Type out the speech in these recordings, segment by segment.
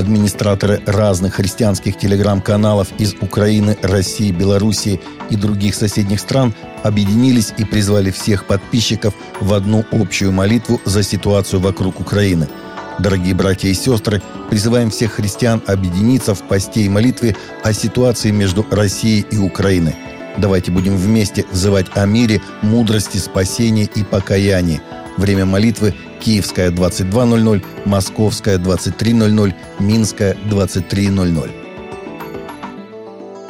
Администраторы разных христианских телеграм-каналов из Украины, России, Белоруссии и других соседних стран объединились и призвали всех подписчиков в одну общую молитву за ситуацию вокруг Украины. Дорогие братья и сестры, призываем всех христиан объединиться в посте и молитве о ситуации между Россией и Украиной. Давайте будем вместе взывать о мире, мудрости, спасении и покаянии. Время молитвы Киевская 22.00, Московская 23.00, Минская 23.00.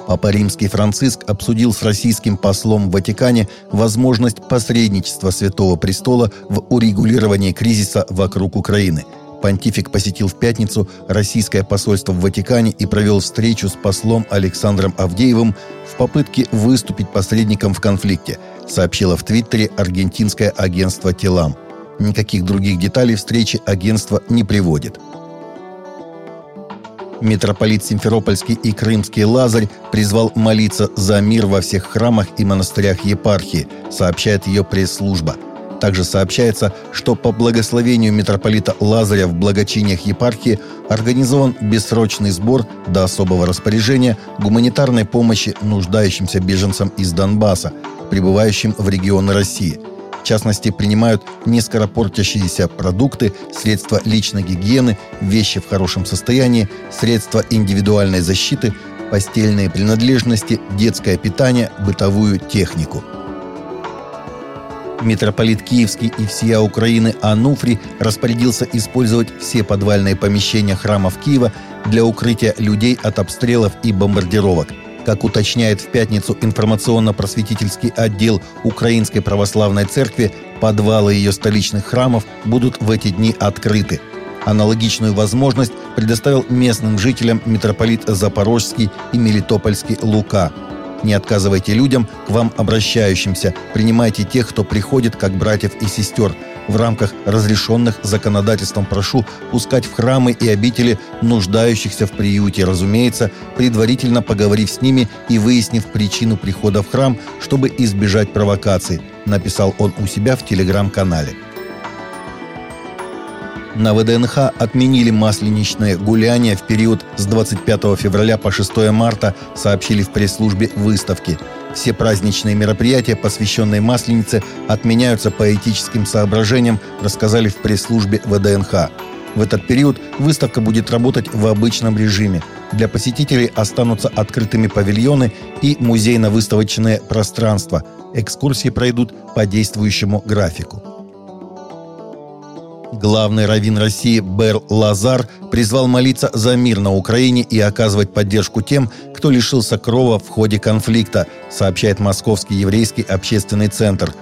Папа Римский Франциск обсудил с российским послом в Ватикане возможность посредничества Святого Престола в урегулировании кризиса вокруг Украины. Понтифик посетил в пятницу российское посольство в Ватикане и провел встречу с послом Александром Авдеевым в попытке выступить посредником в конфликте, сообщило в Твиттере аргентинское агентство «Телам». Никаких других деталей встречи агентство не приводит. Митрополит Симферопольский и Крымский Лазарь призвал молиться за мир во всех храмах и монастырях епархии, сообщает ее пресс-служба. Также сообщается, что по благословению митрополита Лазаря в благочиниях епархии организован бессрочный сбор до особого распоряжения гуманитарной помощи нуждающимся беженцам из Донбасса, прибывающим в регионы России – в частности, принимают нескоропортящиеся продукты, средства личной гигиены, вещи в хорошем состоянии, средства индивидуальной защиты, постельные принадлежности, детское питание, бытовую технику. Митрополит Киевский и всея Украины Ануфрий распорядился использовать все подвальные помещения храмов Киева для укрытия людей от обстрелов и бомбардировок – как уточняет в пятницу информационно-просветительский отдел Украинской Православной Церкви, подвалы ее столичных храмов будут в эти дни открыты. Аналогичную возможность предоставил местным жителям митрополит Запорожский и Мелитопольский Лука. Не отказывайте людям, к вам обращающимся. Принимайте тех, кто приходит, как братьев и сестер – в рамках разрешенных законодательством прошу пускать в храмы и обители нуждающихся в приюте, разумеется, предварительно поговорив с ними и выяснив причину прихода в храм, чтобы избежать провокаций, написал он у себя в телеграм-канале. На ВДНХ отменили масленичное гуляние в период с 25 февраля по 6 марта, сообщили в пресс-службе выставки – все праздничные мероприятия, посвященные Масленице, отменяются по этическим соображениям, рассказали в пресс-службе ВДНХ. В этот период выставка будет работать в обычном режиме. Для посетителей останутся открытыми павильоны и музейно-выставочные пространства. Экскурсии пройдут по действующему графику. Главный раввин России Бер Лазар призвал молиться за мир на Украине и оказывать поддержку тем, кто лишился крова в ходе конфликта, сообщает Московский еврейский общественный центр.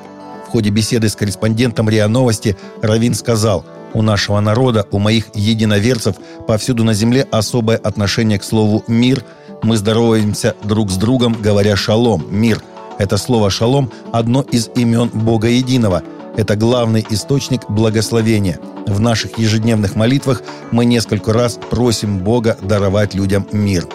В ходе беседы с корреспондентом РИА Новости Равин сказал «У нашего народа, у моих единоверцев повсюду на земле особое отношение к слову «мир». Мы здороваемся друг с другом, говоря «шалом», «мир». Это слово «шалом» – одно из имен Бога Единого – это главный источник благословения. В наших ежедневных молитвах мы несколько раз просим Бога даровать людям мир.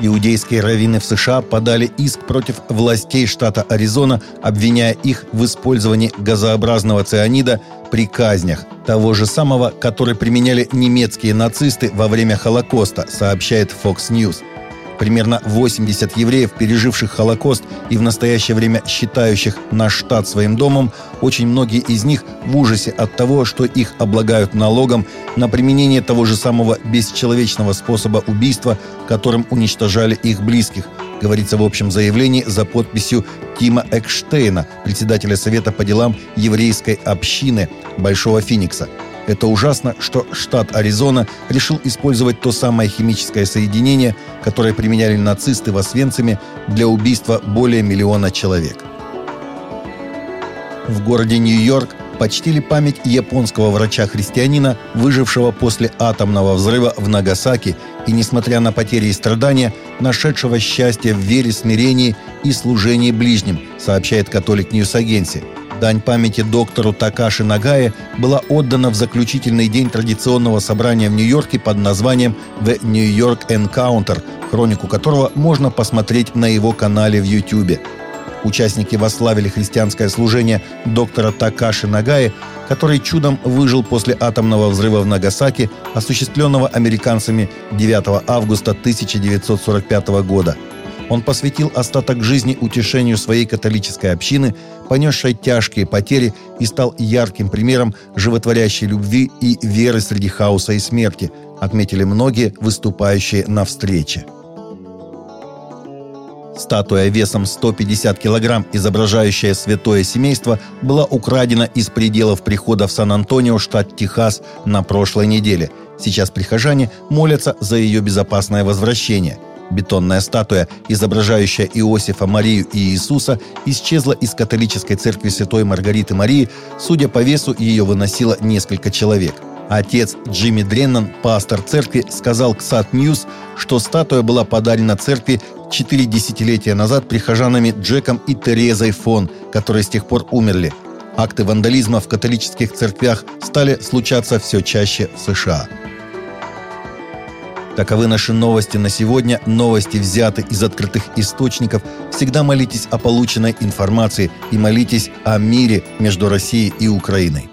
Иудейские раввины в США подали иск против властей штата Аризона, обвиняя их в использовании газообразного цианида при казнях, того же самого, который применяли немецкие нацисты во время Холокоста, сообщает Fox News – Примерно 80 евреев, переживших Холокост и в настоящее время считающих наш штат своим домом, очень многие из них в ужасе от того, что их облагают налогом на применение того же самого бесчеловечного способа убийства, которым уничтожали их близких, говорится в общем заявлении за подписью Тима Экштейна, председателя Совета по делам еврейской общины Большого Феникса – это ужасно, что штат Аризона решил использовать то самое химическое соединение, которое применяли нацисты в Освенциме для убийства более миллиона человек. В городе Нью-Йорк почтили память японского врача-христианина, выжившего после атомного взрыва в Нагасаки и, несмотря на потери и страдания, нашедшего счастье в вере, смирении и служении ближним, сообщает Catholic News Agency. Дань памяти доктору Такаши Нагаи была отдана в заключительный день традиционного собрания в Нью-Йорке под названием «The New York Encounter», хронику которого можно посмотреть на его канале в YouTube. Участники восславили христианское служение доктора Такаши Нагаи, который чудом выжил после атомного взрыва в Нагасаки, осуществленного американцами 9 августа 1945 года. Он посвятил остаток жизни утешению своей католической общины, понесшей тяжкие потери и стал ярким примером животворящей любви и веры среди хаоса и смерти, отметили многие выступающие на встрече. Статуя весом 150 килограмм, изображающая святое семейство, была украдена из пределов прихода в Сан-Антонио, штат Техас, на прошлой неделе. Сейчас прихожане молятся за ее безопасное возвращение. Бетонная статуя, изображающая Иосифа, Марию и Иисуса, исчезла из католической церкви Святой Маргариты Марии. Судя по весу, ее выносило несколько человек – Отец Джимми Дреннан, пастор церкви, сказал KSAT News, что статуя была подарена церкви четыре десятилетия назад прихожанами Джеком и Терезой Фон, которые с тех пор умерли. Акты вандализма в католических церквях стали случаться все чаще в США. Таковы наши новости на сегодня. Новости взяты из открытых источников. Всегда молитесь о полученной информации и молитесь о мире между Россией и Украиной.